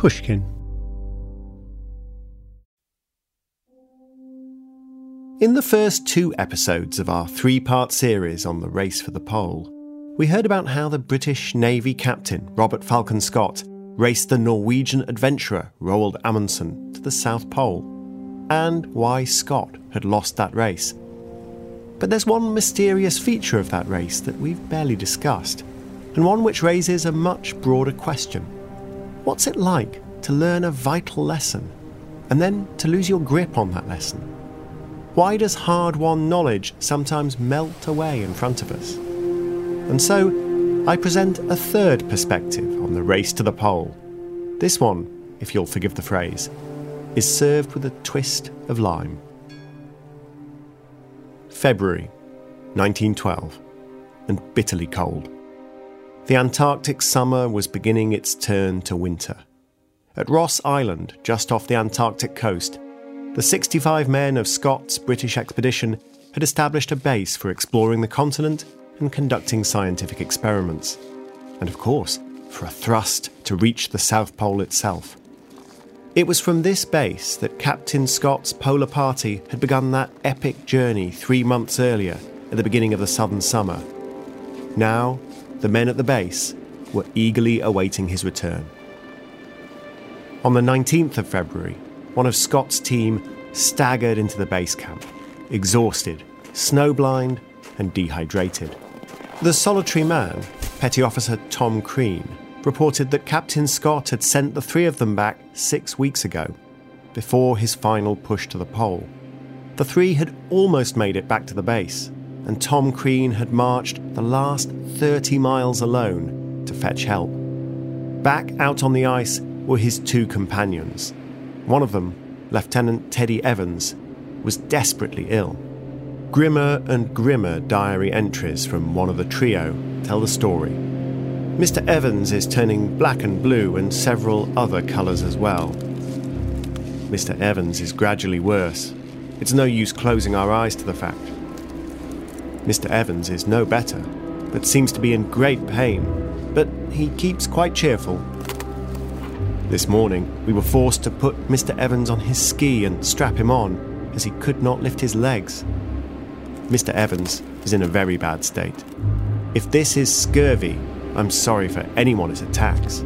Pushkin. In the first two episodes of our three part series on the race for the pole, we heard about how the British Navy captain Robert Falcon Scott raced the Norwegian adventurer Roald Amundsen to the South Pole, and why Scott had lost that race. But there's one mysterious feature of that race that we've barely discussed, and one which raises a much broader question. What's it like to learn a vital lesson and then to lose your grip on that lesson? Why does hard won knowledge sometimes melt away in front of us? And so, I present a third perspective on the race to the pole. This one, if you'll forgive the phrase, is served with a twist of lime. February 1912, and bitterly cold. The Antarctic summer was beginning its turn to winter. At Ross Island, just off the Antarctic coast, the 65 men of Scott's British expedition had established a base for exploring the continent and conducting scientific experiments. And of course, for a thrust to reach the South Pole itself. It was from this base that Captain Scott's Polar Party had begun that epic journey three months earlier at the beginning of the southern summer. Now, the men at the base were eagerly awaiting his return. On the 19th of February, one of Scott's team staggered into the base camp, exhausted, snowblind, and dehydrated. The solitary man, Petty Officer Tom Crean, reported that Captain Scott had sent the three of them back six weeks ago, before his final push to the pole. The three had almost made it back to the base, and Tom Crean had marched the last 30 miles alone to fetch help. Back out on the ice were his two companions. One of them, Lieutenant Teddy Evans, was desperately ill. Grimmer and grimmer diary entries from one of the trio tell the story. Mr. Evans is turning black and blue and several other colours as well. Mr. Evans is gradually worse. It's no use closing our eyes to the fact. Mr. Evans is no better, but seems to be in great pain, but he keeps quite cheerful. This morning, we were forced to put Mr. Evans on his ski and strap him on, as he could not lift his legs. Mr. Evans is in a very bad state. If this is scurvy, I'm sorry for anyone it attacks.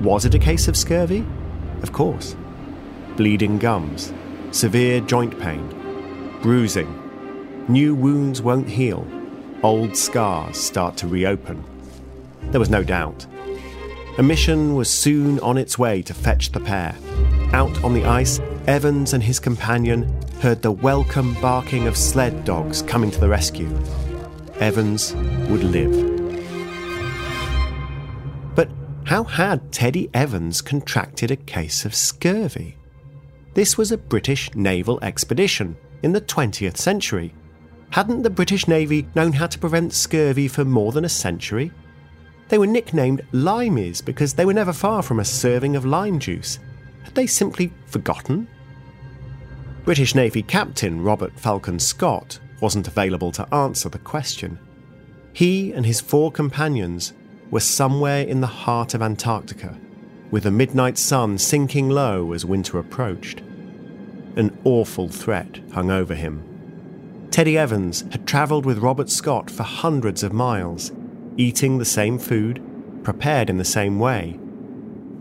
Was it a case of scurvy? Of course. Bleeding gums, severe joint pain, bruising, new wounds won't heal, old scars start to reopen. There was no doubt. A mission was soon on its way to fetch the pair. Out on the ice, Evans and his companion heard the welcome barking of sled dogs coming to the rescue. Evans would live. But how had Teddy Evans contracted a case of scurvy? This was a British naval expedition in the 20th century. Hadn't the British Navy known how to prevent scurvy for more than a century? They were nicknamed limeys because they were never far from a serving of lime juice. Had they simply forgotten? British Navy Captain Robert Falcon Scott wasn't available to answer the question. He and his four companions were somewhere in the heart of Antarctica, with the midnight sun sinking low as winter approached. An awful threat hung over him. Teddy Evans had travelled with Robert Scott for hundreds of miles, eating the same food, prepared in the same way.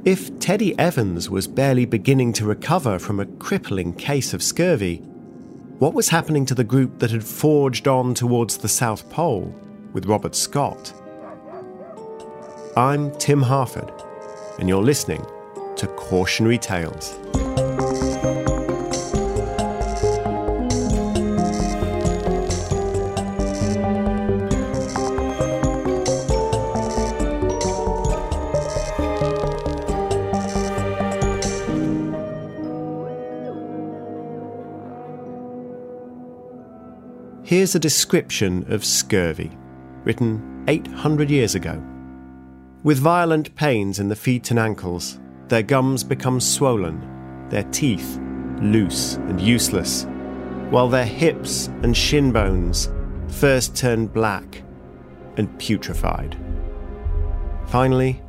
If Teddy Evans was barely beginning to recover from a crippling case of scurvy, what was happening to the group that had forged on towards the South Pole with Robert Scott? I'm Tim Harford, and you're listening to Cautionary Tales. Here's a description of scurvy, written 800 years ago. With violent pains in the feet and ankles, their gums become swollen, their teeth loose and useless, while their hips and shin bones first turn black and putrefied. Finally,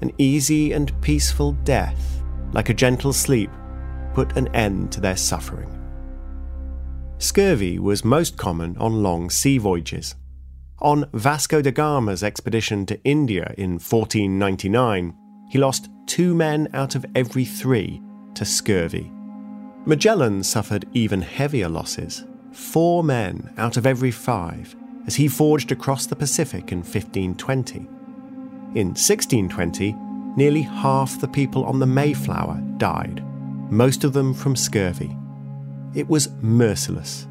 an easy and peaceful death, like a gentle sleep, put an end to their suffering. Scurvy was most common on long sea voyages. On Vasco da Gama's expedition to India in 1499, he lost two men out of every three to scurvy. Magellan suffered even heavier losses, four men out of every five, as he forged across the Pacific in 1520. In 1620, nearly half the people on the Mayflower died, most of them from scurvy. It was merciless.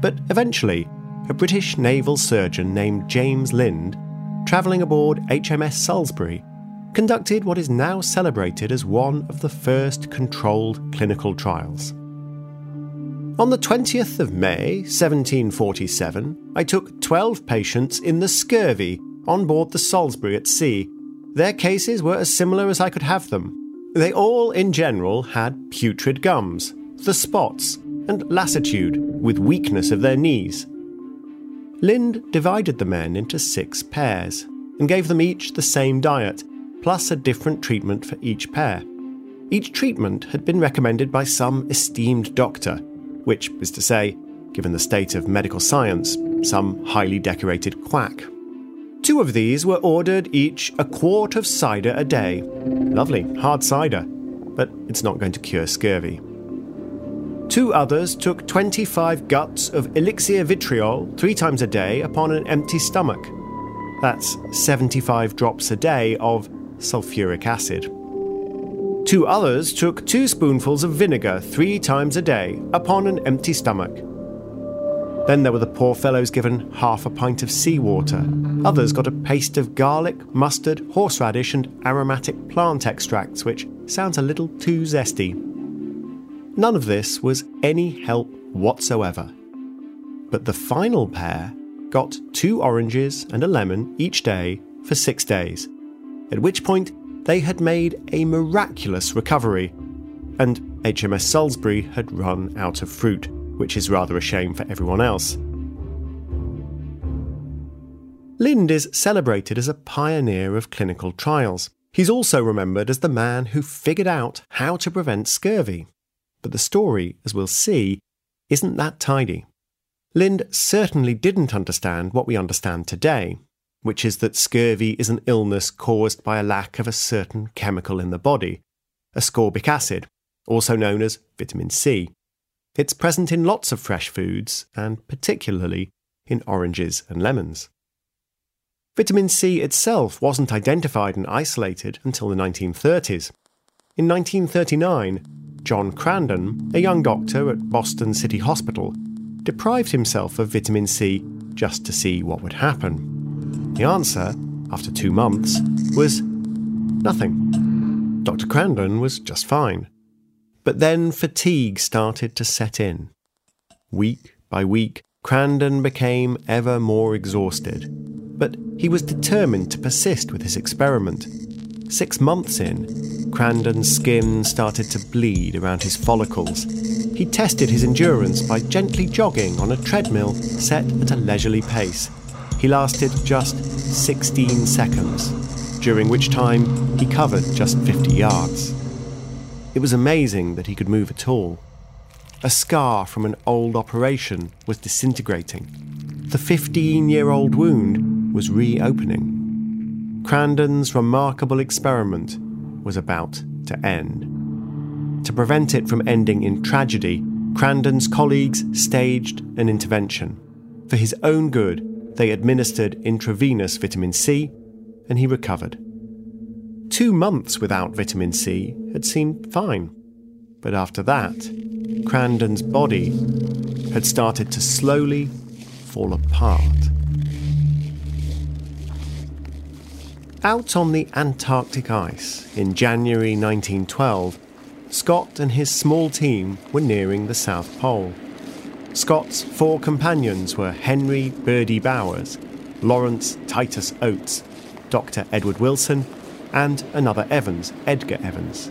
But eventually, a British naval surgeon named James Lind, travelling aboard HMS Salisbury, conducted what is now celebrated as one of the first controlled clinical trials. On the 20th of May, 1747, I took 12 patients in the scurvy on board the Salisbury at sea. Their cases were as similar as I could have them. They all, in general, had putrid gums, the spots, and lassitude with weakness of their knees. Lind divided the men into six pairs and gave them each the same diet, plus a different treatment for each pair. Each treatment had been recommended by some esteemed doctor, which is to say, given the state of medical science, some highly decorated quack. Two of these were ordered each a quart of cider a day. Lovely, hard cider, but it's not going to cure scurvy. Two others took 25 guts of elixir vitriol three times a day upon an empty stomach. That's 75 drops a day of sulfuric acid. Two others took two spoonfuls of vinegar three times a day upon an empty stomach. Then there were the poor fellows given half a pint of seawater. Others got a paste of garlic, mustard, horseradish, and aromatic plant extracts, which sounds a little too zesty. None of this was any help whatsoever. But the final pair got two oranges and a lemon each day for six days, at which point they had made a miraculous recovery, and HMS Salisbury had run out of fruit, which is rather a shame for everyone else. Lind is celebrated as a pioneer of clinical trials. He's also remembered as the man who figured out how to prevent scurvy. But the story, as we'll see, isn't that tidy. Lind certainly didn't understand what we understand today, which is that scurvy is an illness caused by a lack of a certain chemical in the body, ascorbic acid, also known as vitamin C. It's present in lots of fresh foods, and particularly in oranges and lemons. Vitamin C itself wasn't identified and isolated until the 1930s. In 1939, John Crandon, a young doctor at Boston City Hospital, deprived himself of vitamin C just to see what would happen. The answer, after two months, was nothing. Dr. Crandon was just fine. But then fatigue started to set in. Week by week, Crandon became ever more exhausted. But he was determined to persist with his experiment. Six months in, Crandon's skin started to bleed around his follicles. He tested his endurance by gently jogging on a treadmill set at a leisurely pace. He lasted just 16 seconds, during which time he covered just 50 yards. It was amazing that he could move at all. A scar from an old operation was disintegrating. The 15 year old wound was reopening. Crandon's remarkable experiment was about to end. To prevent it from ending in tragedy, Crandon's colleagues staged an intervention. For his own good, they administered intravenous vitamin C, and he recovered. Two months without vitamin C had seemed fine. But after that, Crandon's body had started to slowly fall apart. Out on the Antarctic ice in January 1912, Scott and his small team were nearing the South Pole. Scott's four companions were Henry Birdie Bowers, Lawrence Titus Oates, Dr. Edward Wilson, and another Evans, Edgar Evans.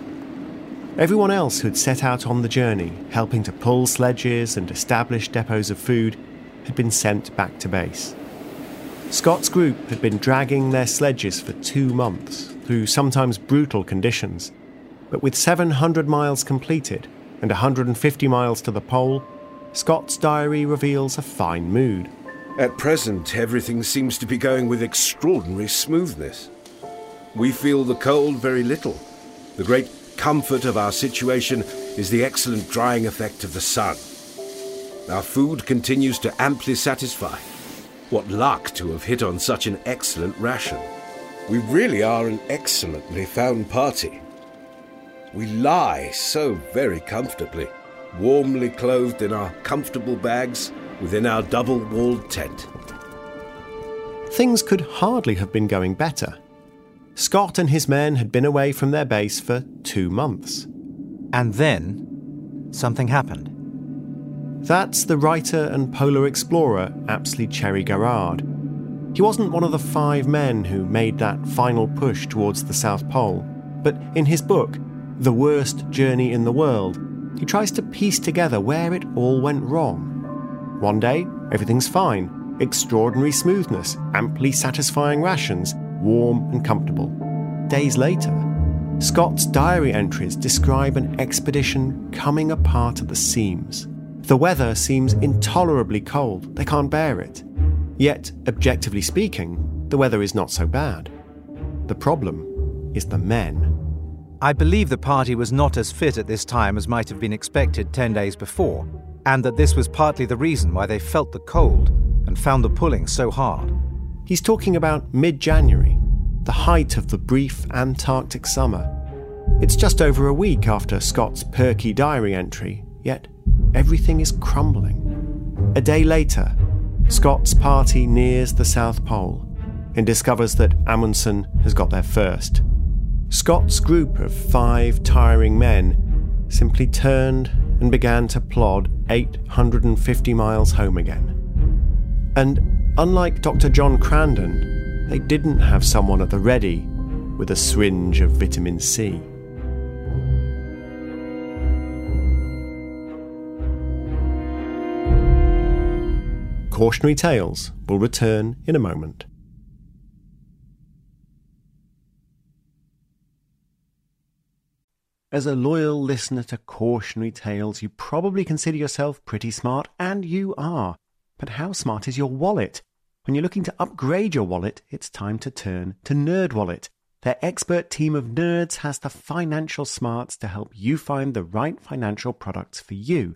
Everyone else who'd set out on the journey, helping to pull sledges and establish depots of food, had been sent back to base. Scott's group had been dragging their sledges for two months through sometimes brutal conditions, but with 700 miles completed and 150 miles to the pole, Scott's diary reveals a fine mood. At present, everything seems to be going with extraordinary smoothness. We feel the cold very little. The great comfort of our situation is the excellent drying effect of the sun. Our food continues to amply satisfy. What luck to have hit on such an excellent ration. We really are an excellently found party. We lie so very comfortably, warmly clothed in our comfortable bags within our double walled tent. Things could hardly have been going better. Scott and his men had been away from their base for two months. And then, something happened. That's the writer and polar explorer Apsley Cherry Garrard. He wasn't one of the five men who made that final push towards the South Pole, but in his book, The Worst Journey in the World, he tries to piece together where it all went wrong. One day, everything's fine extraordinary smoothness, amply satisfying rations, warm and comfortable. Days later, Scott's diary entries describe an expedition coming apart at the seams. The weather seems intolerably cold, they can't bear it. Yet, objectively speaking, the weather is not so bad. The problem is the men. I believe the party was not as fit at this time as might have been expected 10 days before, and that this was partly the reason why they felt the cold and found the pulling so hard. He's talking about mid January, the height of the brief Antarctic summer. It's just over a week after Scott's perky diary entry, yet everything is crumbling. A day later, Scott's party nears the South Pole and discovers that Amundsen has got there first. Scott's group of five tiring men simply turned and began to plod 850 miles home again. And unlike Dr. John Crandon, they didn't have someone at the ready with a syringe of vitamin C. Cautionary Tales will return in a moment. As a loyal listener to Cautionary Tales, you probably consider yourself pretty smart, and you are. But how smart is your wallet? When you're looking to upgrade your wallet, it's time to turn to NerdWallet. Their expert team of nerds has the financial smarts to help you find the right financial products for you.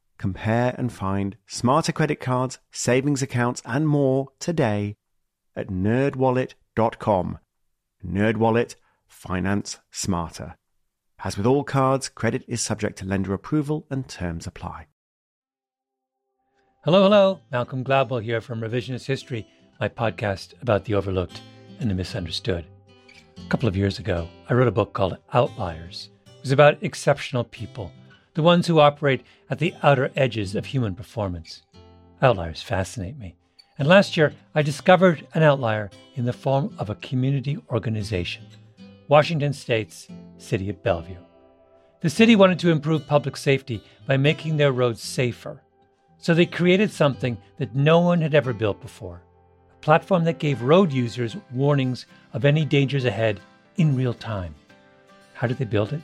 Compare and find smarter credit cards, savings accounts, and more today at nerdwallet.com. Nerdwallet, finance smarter. As with all cards, credit is subject to lender approval and terms apply. Hello, hello. Malcolm Gladwell here from Revisionist History, my podcast about the overlooked and the misunderstood. A couple of years ago, I wrote a book called Outliers. It was about exceptional people, the ones who operate at the outer edges of human performance. Outliers fascinate me. And last year, I discovered an outlier in the form of a community organization Washington State's City of Bellevue. The city wanted to improve public safety by making their roads safer. So they created something that no one had ever built before a platform that gave road users warnings of any dangers ahead in real time. How did they build it?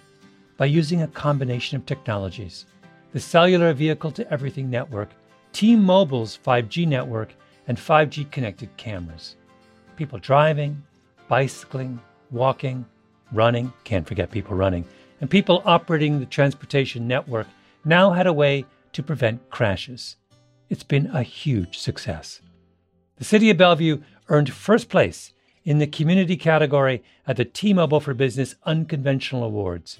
By using a combination of technologies the cellular vehicle to everything network, T Mobile's 5G network, and 5G connected cameras. People driving, bicycling, walking, running, can't forget people running, and people operating the transportation network now had a way to prevent crashes. It's been a huge success. The City of Bellevue earned first place in the community category at the T Mobile for Business Unconventional Awards,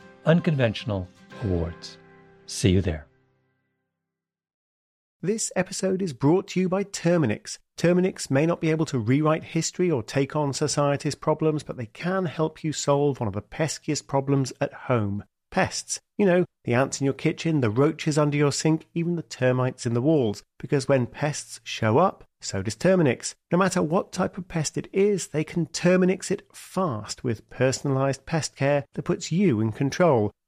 unconventional awards. See you there. This episode is brought to you by Terminix. Terminix may not be able to rewrite history or take on society's problems, but they can help you solve one of the peskiest problems at home pests. You know, the ants in your kitchen, the roaches under your sink, even the termites in the walls. Because when pests show up, so does Terminix. No matter what type of pest it is, they can Terminix it fast with personalized pest care that puts you in control.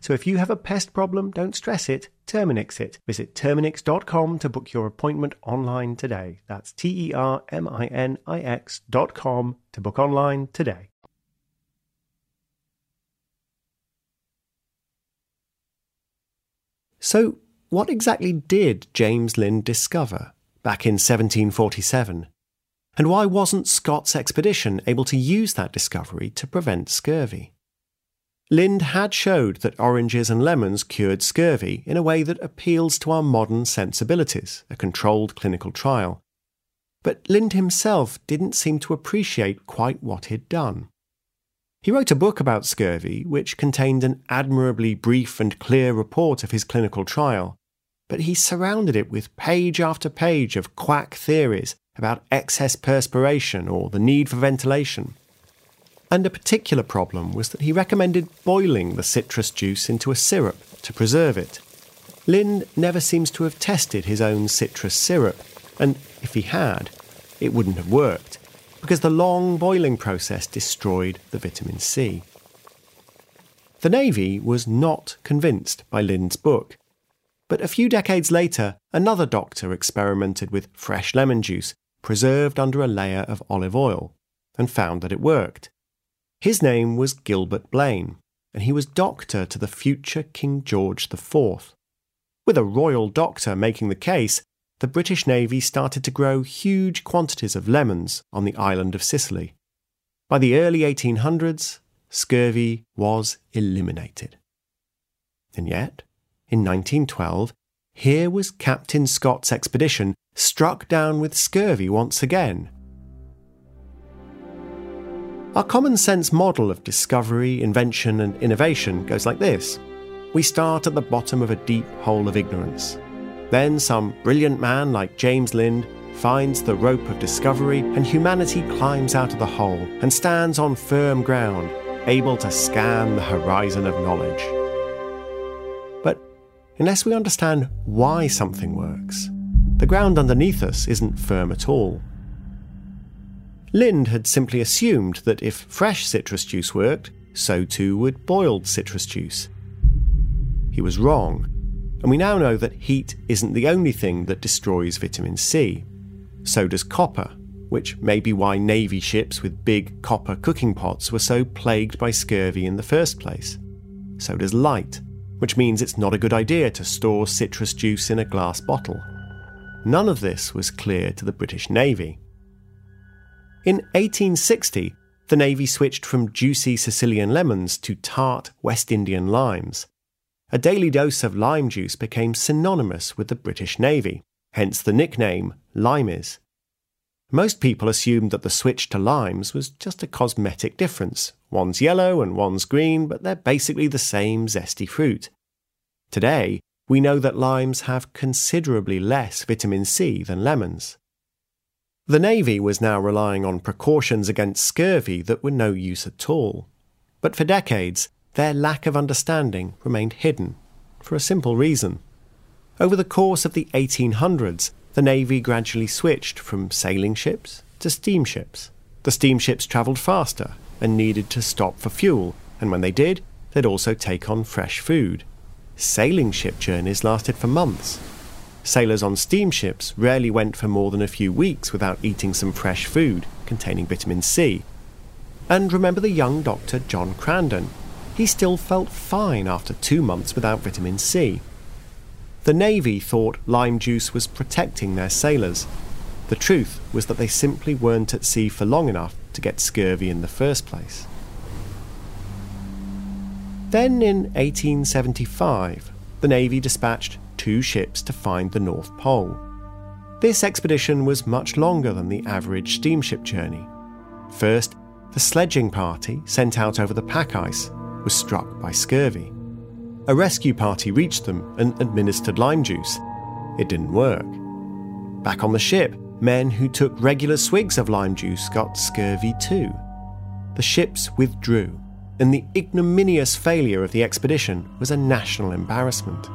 So if you have a pest problem, don't stress it, Terminix it. Visit Terminix.com to book your appointment online today. That's T E R M I N I X.com to book online today. So, what exactly did James Lind discover back in 1747? And why wasn't Scott's expedition able to use that discovery to prevent scurvy? Lind had showed that oranges and lemons cured scurvy in a way that appeals to our modern sensibilities, a controlled clinical trial. But Lind himself didn't seem to appreciate quite what he'd done. He wrote a book about scurvy, which contained an admirably brief and clear report of his clinical trial, but he surrounded it with page after page of quack theories about excess perspiration or the need for ventilation. And a particular problem was that he recommended boiling the citrus juice into a syrup to preserve it. Lind never seems to have tested his own citrus syrup, and if he had, it wouldn't have worked, because the long boiling process destroyed the vitamin C. The Navy was not convinced by Lind's book, but a few decades later, another doctor experimented with fresh lemon juice preserved under a layer of olive oil and found that it worked. His name was Gilbert Blane, and he was doctor to the future King George IV. With a royal doctor making the case, the British Navy started to grow huge quantities of lemons on the island of Sicily. By the early 1800s, scurvy was eliminated. And yet, in 1912, here was Captain Scott's expedition struck down with scurvy once again Our common sense model of discovery, invention, and innovation goes like this We start at the bottom of a deep hole of ignorance. Then some brilliant man like James Lind finds the rope of discovery, and humanity climbs out of the hole and stands on firm ground, able to scan the horizon of knowledge. But unless we understand why something works, the ground underneath us isn't firm at all. Lind had simply assumed that if fresh citrus juice worked, so too would boiled citrus juice. He was wrong, and we now know that heat isn't the only thing that destroys vitamin C. So does copper, which may be why Navy ships with big copper cooking pots were so plagued by scurvy in the first place. So does light, which means it's not a good idea to store citrus juice in a glass bottle. None of this was clear to the British Navy. In 1860, the Navy switched from juicy Sicilian lemons to tart West Indian limes. A daily dose of lime juice became synonymous with the British Navy, hence the nickname Limeys. Most people assumed that the switch to limes was just a cosmetic difference. One's yellow and one's green, but they're basically the same zesty fruit. Today, we know that limes have considerably less vitamin C than lemons. The Navy was now relying on precautions against scurvy that were no use at all. But for decades, their lack of understanding remained hidden, for a simple reason. Over the course of the 1800s, the Navy gradually switched from sailing ships to steamships. The steamships travelled faster and needed to stop for fuel, and when they did, they'd also take on fresh food. Sailing ship journeys lasted for months, Sailors on steamships rarely went for more than a few weeks without eating some fresh food containing vitamin C. And remember the young doctor John Crandon? He still felt fine after two months without vitamin C. The Navy thought lime juice was protecting their sailors. The truth was that they simply weren't at sea for long enough to get scurvy in the first place. Then in 1875, the Navy dispatched two ships to find the North Pole. This expedition was much longer than the average steamship journey. First, the sledging party sent out over the pack ice was struck by scurvy. A rescue party reached them and administered lime juice. It didn't work. Back on the ship, men who took regular swigs of lime juice got scurvy too. The ships withdrew, and the ignominious failure of the expedition was a national embarrassment.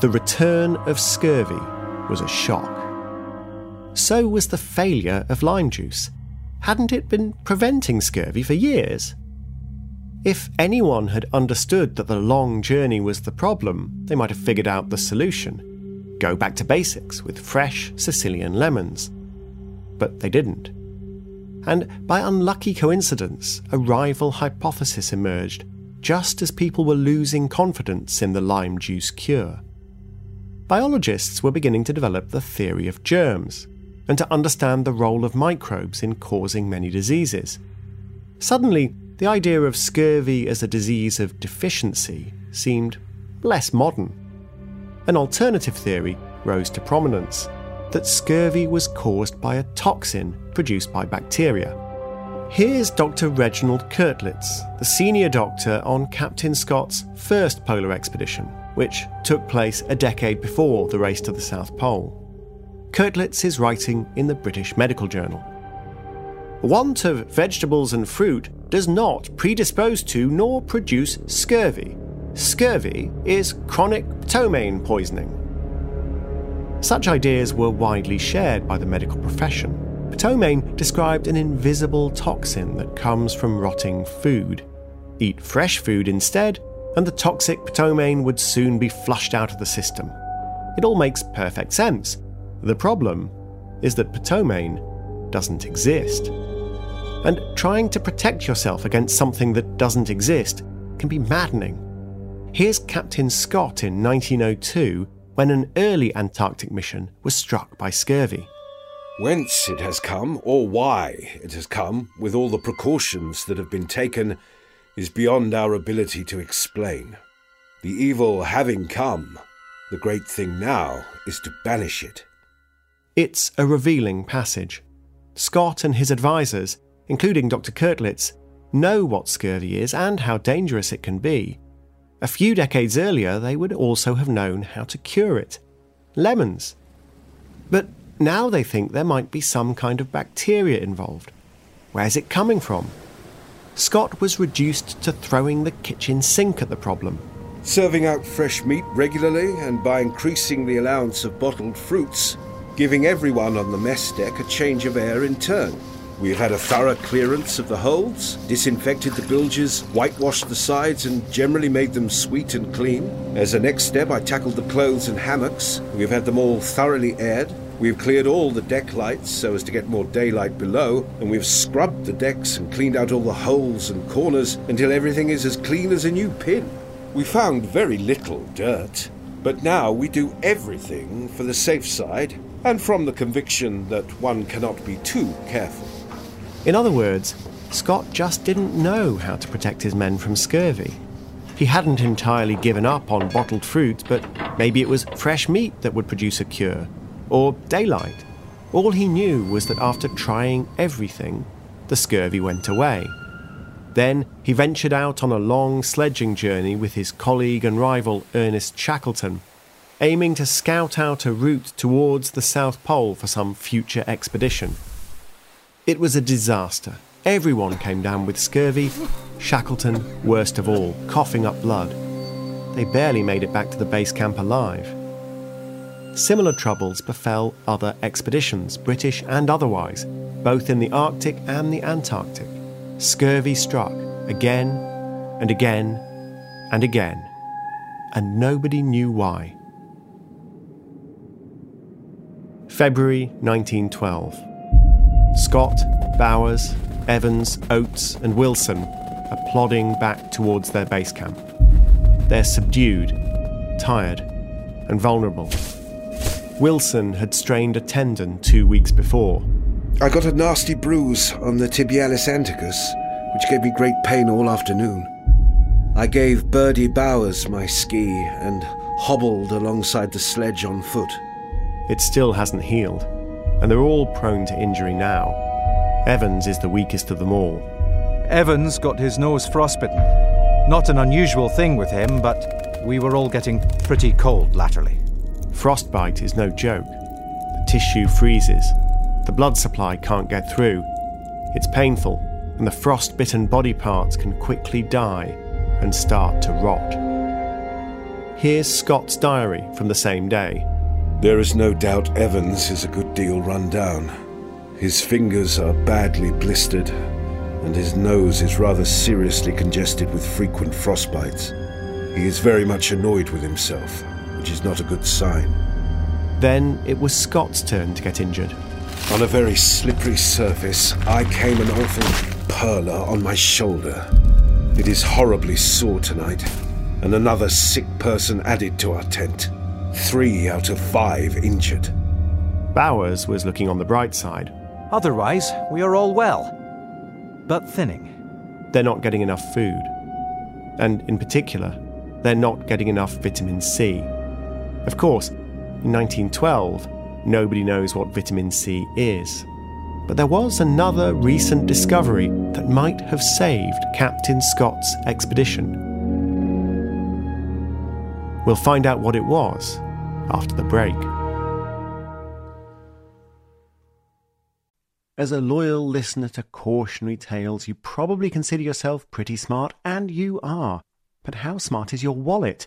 The return of scurvy was a shock. So was the failure of lime juice. Hadn't it been preventing scurvy for years? If anyone had understood that the long journey was the problem, they might have figured out the solution. Go back to basics with fresh Sicilian lemons. But they didn't. And by unlucky coincidence, a rival hypothesis emerged just as people were losing confidence in the lime juice cure biologists were beginning to develop the theory of germs and to understand the role of microbes in causing many diseases. Suddenly, the idea of scurvy as a disease of deficiency seemed less modern. An alternative theory rose to prominence that scurvy was caused by a toxin produced by bacteria. Here's Dr. Reginald Koettlitz, the senior doctor on Captain Scott's first polar expedition, which took place a decade before the race to the South Pole. Koettlitz is writing in the British Medical Journal. Want of vegetables and fruit does not predispose to nor produce scurvy. Scurvy is chronic ptomaine poisoning. Such ideas were widely shared by the medical profession. Ptomaine described an invisible toxin that comes from rotting food. Eat fresh food instead, and the toxic ptomaine would soon be flushed out of the system. It all makes perfect sense. The problem is that ptomaine doesn't exist. And trying to protect yourself against something that doesn't exist can be maddening. Here's Captain Scott in 1902 when an early Antarctic mission was struck by scurvy. Whence it has come, or why it has come, with all the precautions that have been taken, is beyond our ability to explain. The evil having come, the great thing now is to banish it. It's a revealing passage. Scott and his advisors, including Dr. Koettlitz, know what scurvy is and how dangerous it can be. A few decades earlier, they would also have known how to cure it lemons. But now they think there might be some kind of bacteria involved. Where's it coming from? Scott was reduced to throwing the kitchen sink at the problem. Serving out fresh meat regularly and by increasing the allowance of bottled fruits, giving everyone on the mess deck a change of air in turn. We've had a thorough clearance of the holds, disinfected the bilges, whitewashed the sides, and generally made them sweet and clean. As a next step, I tackled the clothes and hammocks. We've had them all thoroughly aired. We've cleared all the deck lights so as to get more daylight below, and we've scrubbed the decks and cleaned out all the holes and corners until everything is as clean as a new pin. We found very little dirt, but now we do everything for the safe side and from the conviction that one cannot be too careful. In other words, Scott just didn't know how to protect his men from scurvy. He hadn't entirely given up on bottled fruit, but maybe it was fresh meat that would produce a cure, or daylight. All he knew was that after trying everything, the scurvy went away. Then he ventured out on a long sledging journey with his colleague and rival Ernest Shackleton, aiming to scout out a route towards the South Pole for some future expedition. It was a disaster. Everyone came down with scurvy, Shackleton worst of all, coughing up blood. They barely made it back to the base camp alive. Similar troubles befell other expeditions, British and otherwise, both in the Arctic and the Antarctic. Scurvy struck again and again and again, and nobody knew why. February 1912. Scott, Bowers, Evans, Oates, and Wilson are plodding back towards their base camp. They're subdued, tired, and vulnerable. Wilson had strained a tendon two weeks before. I got a nasty bruise on the tibialis anticus, which gave me great pain all afternoon. I gave Birdie Bowers my ski and hobbled alongside the sledge on foot. It still hasn't healed and they're all prone to injury now. Evans is the weakest of them all. Evans got his nose frostbitten. Not an unusual thing with him, but we were all getting pretty cold latterly. Frostbite is no joke. The tissue freezes, the blood supply can't get through. It's painful, and the frost-bitten body parts can quickly die and start to rot. Here's Scott's diary from the same day. There is no doubt Evans is a good deal run down. His fingers are badly blistered, and his nose is rather seriously congested with frequent frostbites. He is very much annoyed with himself, which is not a good sign. Then it was Scott's turn to get injured. On a very slippery surface, I came an awful perler on my shoulder. It is horribly sore tonight, and another sick person added to our tent. Three out of five injured. Bowers was looking on the bright side. Otherwise, we are all well. But thinning. They're not getting enough food. And in particular, they're not getting enough vitamin C. Of course, in 1912, nobody knows what vitamin C is. But there was another recent discovery that might have saved Captain Scott's expedition. We'll find out what it was after the break. As a loyal listener to cautionary tales, you probably consider yourself pretty smart, and you are. But how smart is your wallet?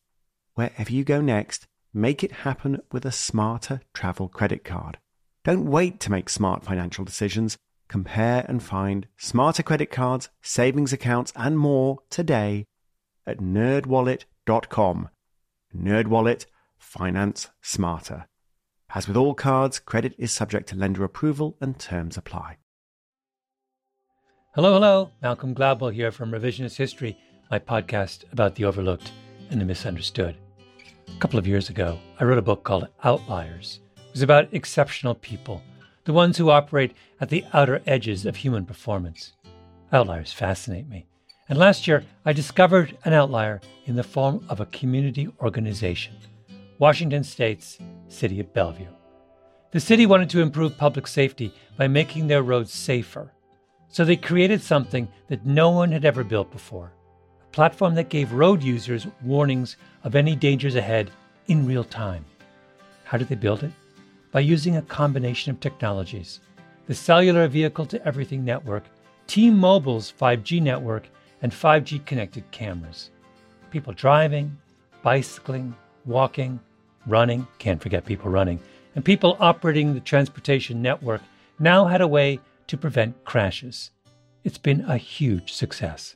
Wherever you go next, make it happen with a smarter travel credit card. Don't wait to make smart financial decisions. Compare and find smarter credit cards, savings accounts, and more today at nerdwallet.com. NerdWallet, finance smarter. As with all cards, credit is subject to lender approval and terms apply. Hello, hello. Malcolm Gladwell here from Revisionist History, my podcast about the overlooked and the misunderstood. A couple of years ago, I wrote a book called Outliers. It was about exceptional people, the ones who operate at the outer edges of human performance. Outliers fascinate me. And last year, I discovered an outlier in the form of a community organization Washington State's City of Bellevue. The city wanted to improve public safety by making their roads safer so they created something that no one had ever built before platform that gave road users warnings of any dangers ahead in real time. How did they build it? By using a combination of technologies the cellular vehicle to everything network, T Mobile's 5G network, and 5G connected cameras. People driving, bicycling, walking, running, can't forget people running, and people operating the transportation network now had a way to prevent crashes. It's been a huge success.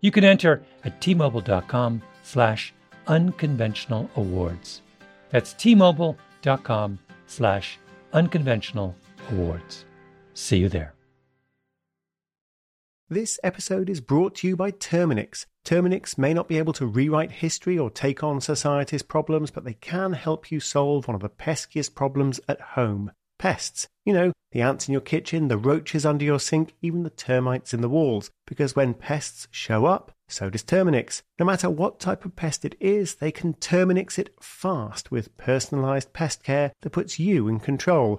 You can enter at tmobile.com slash unconventional awards. That's tmobile.com slash unconventional awards. See you there. This episode is brought to you by Terminix. Terminix may not be able to rewrite history or take on society's problems, but they can help you solve one of the peskiest problems at home pests. You know, the ants in your kitchen, the roaches under your sink, even the termites in the walls. Because when pests show up, so does Terminix. No matter what type of pest it is, they can Terminix it fast with personalized pest care that puts you in control.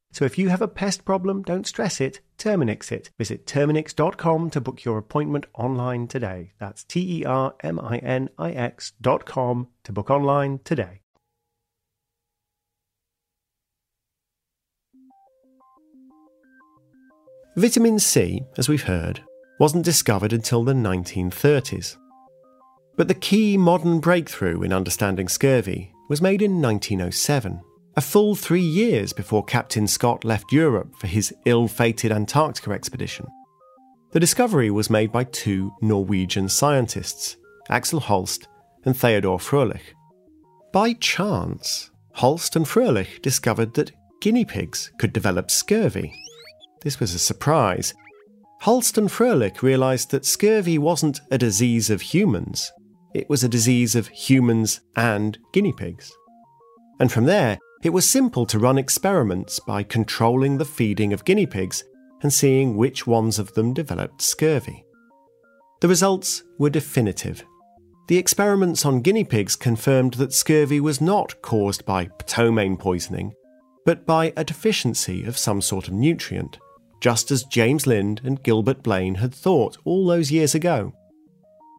So if you have a pest problem, don't stress it, Terminix it. Visit Terminix.com to book your appointment online today. That's T E R M I N I X.com to book online today. Vitamin C, as we've heard, wasn't discovered until the 1930s. But the key modern breakthrough in understanding scurvy was made in 1907 a full three years before Captain Scott left Europe for his ill fated Antarctica expedition. The discovery was made by two Norwegian scientists, Axel Holst and Theodor Froelich. By chance, Holst and Froelich discovered that guinea pigs could develop scurvy. This was a surprise. Holst and Froelich realized that scurvy wasn't a disease of humans, it was a disease of humans and guinea pigs. And from there, it was simple to run experiments by controlling the feeding of guinea pigs and seeing which ones of them developed scurvy. The results were definitive. The experiments on guinea pigs confirmed that scurvy was not caused by ptomaine poisoning, but by a deficiency of some sort of nutrient, just as James Lind and Gilbert Blane had thought all those years ago.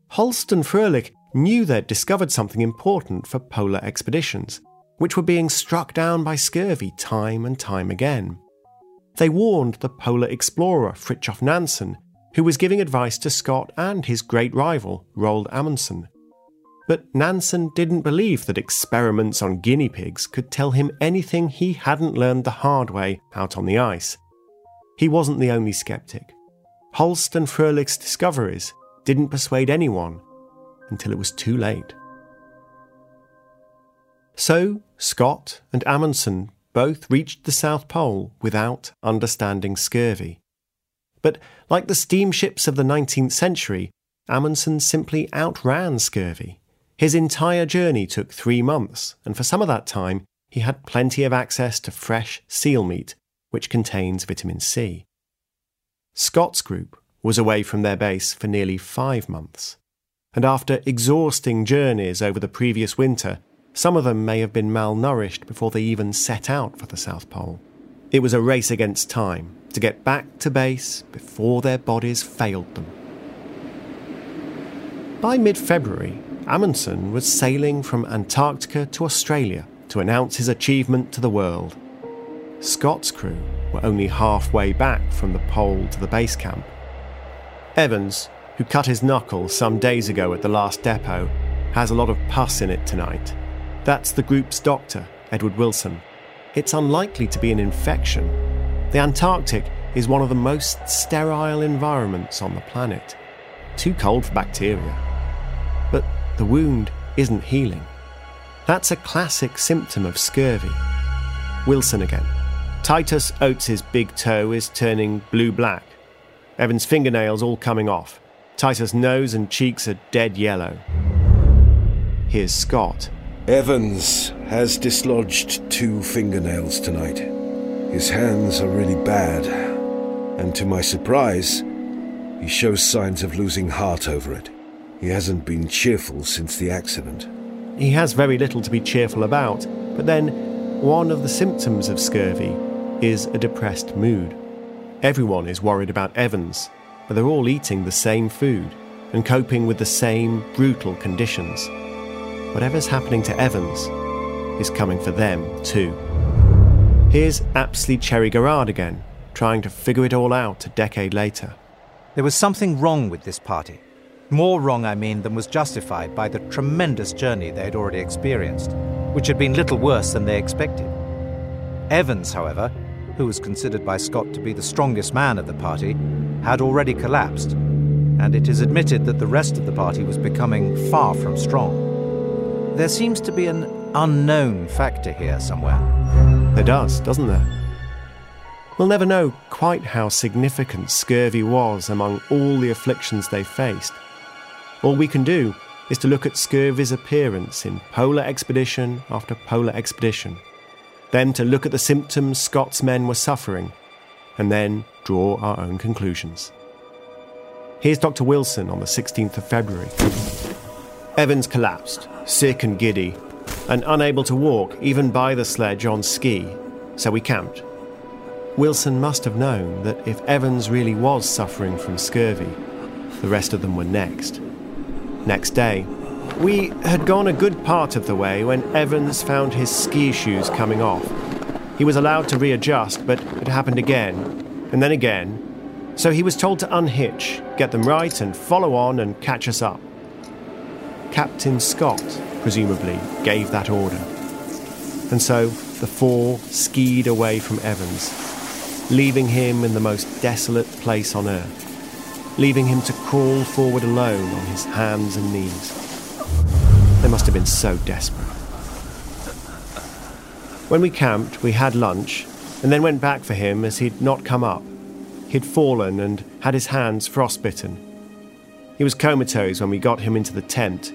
Holst and Froelich knew they'd discovered something important for polar expeditions, which were being struck down by scurvy time and time again. They warned the polar explorer Fridtjof Nansen, who was giving advice to Scott and his great rival, Roald Amundsen. But Nansen didn't believe that experiments on guinea pigs could tell him anything he hadn't learned the hard way out on the ice. He wasn't the only skeptic. Holst and Froelich's discoveries didn't persuade anyone until it was too late. So, Scott and Amundsen both reached the South Pole without understanding scurvy. But like the steamships of the 19th century, Amundsen simply outran scurvy. His entire journey took three months, and for some of that time, he had plenty of access to fresh seal meat, which contains vitamin C. Scott's group was away from their base for nearly five months. and after exhausting journeys over the previous winter, some of them may have been malnourished before they even set out for the South Pole. It was a race against time to get back to base before their bodies failed them. By mid February, Amundsen was sailing from Antarctica to Australia to announce his achievement to the world. Scott's crew were only halfway back from the pole to the base camp. Evans, who cut his knuckle some days ago at the last depot, has a lot of pus in it tonight. That's the group's doctor, Edward Wilson. It's unlikely to be an infection. The Antarctic is one of the most sterile environments on the planet. Too cold for bacteria. But the wound isn't healing. That's a classic symptom of scurvy. Wilson again. Titus Oates's big toe is turning blue black. Evan's fingernails all coming off. Titus' nose and cheeks are dead yellow. Here's Scott. Evans has dislodged two fingernails tonight. His hands are really bad, and to my surprise, he shows signs of losing heart over it. He hasn't been cheerful since the accident. He has very little to be cheerful about, but then one of the symptoms of scurvy is a depressed mood. Everyone is worried about Evans, but they're all eating the same food and coping with the same brutal conditions. Whatever's happening to Evans is coming for them too. Here's Apsley Cherry Garrard again, trying to figure it all out a decade later. There was something wrong with this party. More wrong, I mean, than was justified by the tremendous journey they had already experienced, which had been little worse than they expected. Evans, however, who was considered by Scott to be the strongest man of the party, had already collapsed, and it is admitted that the rest of the party was becoming far from strong. There seems to be an unknown factor here somewhere. There does, doesn't there? We'll never know quite how significant scurvy was among all the afflictions they faced. All we can do is to look at scurvy's appearance in polar expedition after polar expedition then to look at the symptoms Scott's men were suffering, and then draw our own conclusions. Here's Dr. Wilson on the 16th of February. Evans collapsed, sick and giddy, and unable to walk even by the sledge on ski, so we camped. Wilson must have known that if Evans really was suffering from scurvy, the rest of them were next. Next day, we had gone a good part of the way when Evans found his ski shoes coming off. He was allowed to readjust, but it happened again, and then again. So he was told to unhitch, get them right, and follow on and catch us up. Captain Scott, presumably, gave that order. And so the four skied away from Evans, leaving him in the most desolate place on earth, leaving him to crawl forward alone on his hands and knees. They must have been so desperate. When we camped, we had lunch and then went back for him as he'd not come up. He'd fallen and had his hands frostbitten. He was comatose when we got him into the tent,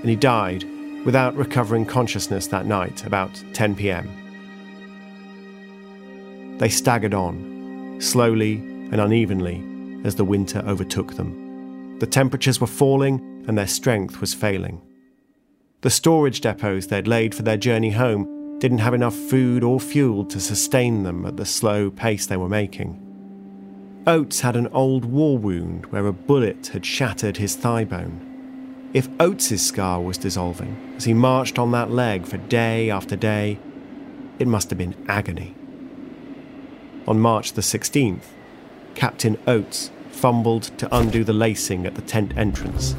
and he died without recovering consciousness that night, about 10 pm. They staggered on, slowly and unevenly, as the winter overtook them. The temperatures were falling and their strength was failing. The storage depots they'd laid for their journey home didn't have enough food or fuel to sustain them at the slow pace they were making. Oates had an old war wound where a bullet had shattered his thigh bone. If Oates's scar was dissolving as he marched on that leg for day after day, it must have been agony. On March the 16th, Captain Oates fumbled to undo the lacing at the tent entrance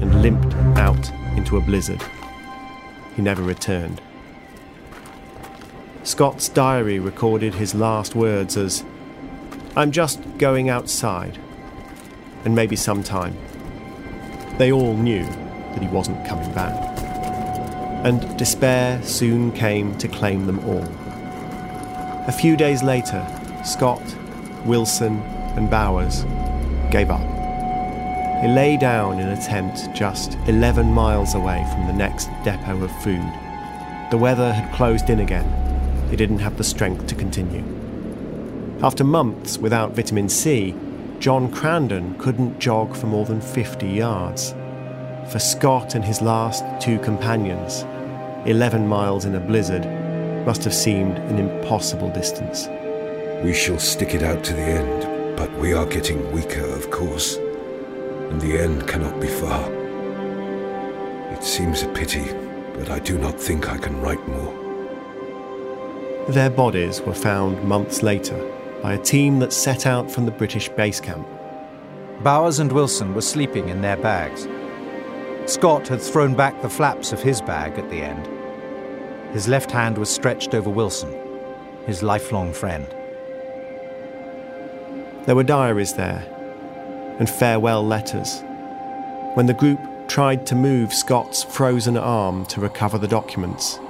and limped out into a blizzard. He never returned. Scott's diary recorded his last words as I'm just going outside, and maybe sometime. They all knew that he wasn't coming back. And despair soon came to claim them all. A few days later, Scott, Wilson, and Bowers gave up. They lay down in a tent just 11 miles away from the next depot of food. The weather had closed in again. They didn't have the strength to continue. After months without vitamin C, John Crandon couldn't jog for more than 50 yards. for Scott and his last two companions, 11 miles in a blizzard, must have seemed an impossible distance. We shall stick it out to the end, but we are getting weaker, of course, and the end cannot be far. It seems a pity, but I do not think I can write more. Their bodies were found months later by a team that set out from the British base camp. Bowers and Wilson were sleeping in their bags. Scott had thrown back the flaps of his bag at the end. His left hand was stretched over Wilson, his lifelong friend. There were diaries there and farewell letters. When the group tried to move Scott's frozen arm to recover the documents,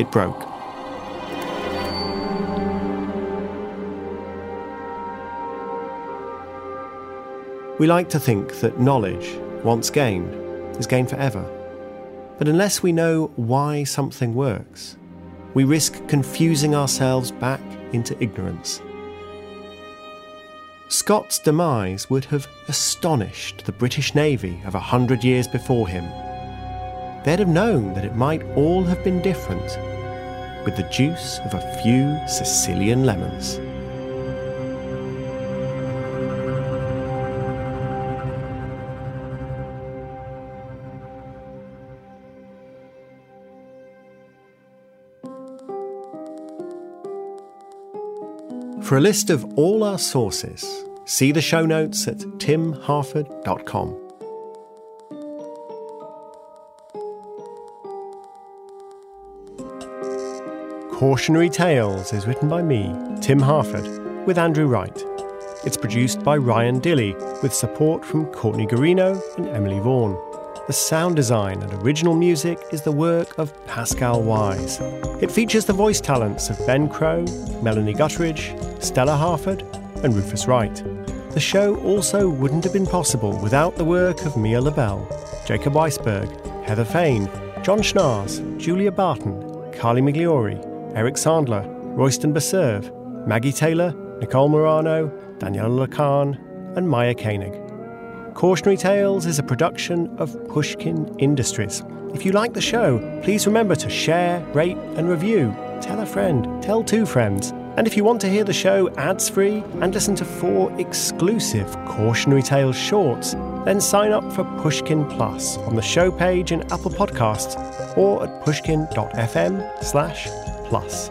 it broke. We like to think that knowledge, once gained, is gained forever. But unless we know why something works, we risk confusing ourselves back into ignorance. Scott's demise would have astonished the British Navy of a hundred years before him. They'd have known that it might all have been different with the juice of a few Sicilian lemons. For a list of all our sources, see the show notes at timharford.com. Cautionary Tales is written by me, Tim Harford, with Andrew Wright. It's produced by Ryan Dilley, with support from Courtney Guarino and Emily Vaughan. The sound design and original music is the work of Pascal Wyse. It features the voice talents of Ben Crowe, Melanie Gutteridge, Stella Harford, and Rufus Wright. The show also wouldn't have been possible without the work of Mia Lobel, Jacob Weisberg, Heather Fain, John Schnars, Julia Barton, Carly Migliori, Eric Sandler, Royston Beserve, Maggie Taylor, Nicole Morano, Daniella Lakhan, and Maya Koenig. Cautionary Tales is a production of Pushkin Industries. If you like the show, please remember to share, rate, and review. Tell a friend, tell two friends. And if you want to hear the show ads free and listen to four exclusive Cautionary Tales shorts, then sign up for Pushkin Plus on the show page in Apple Podcasts or at pushkin.fm slash plus.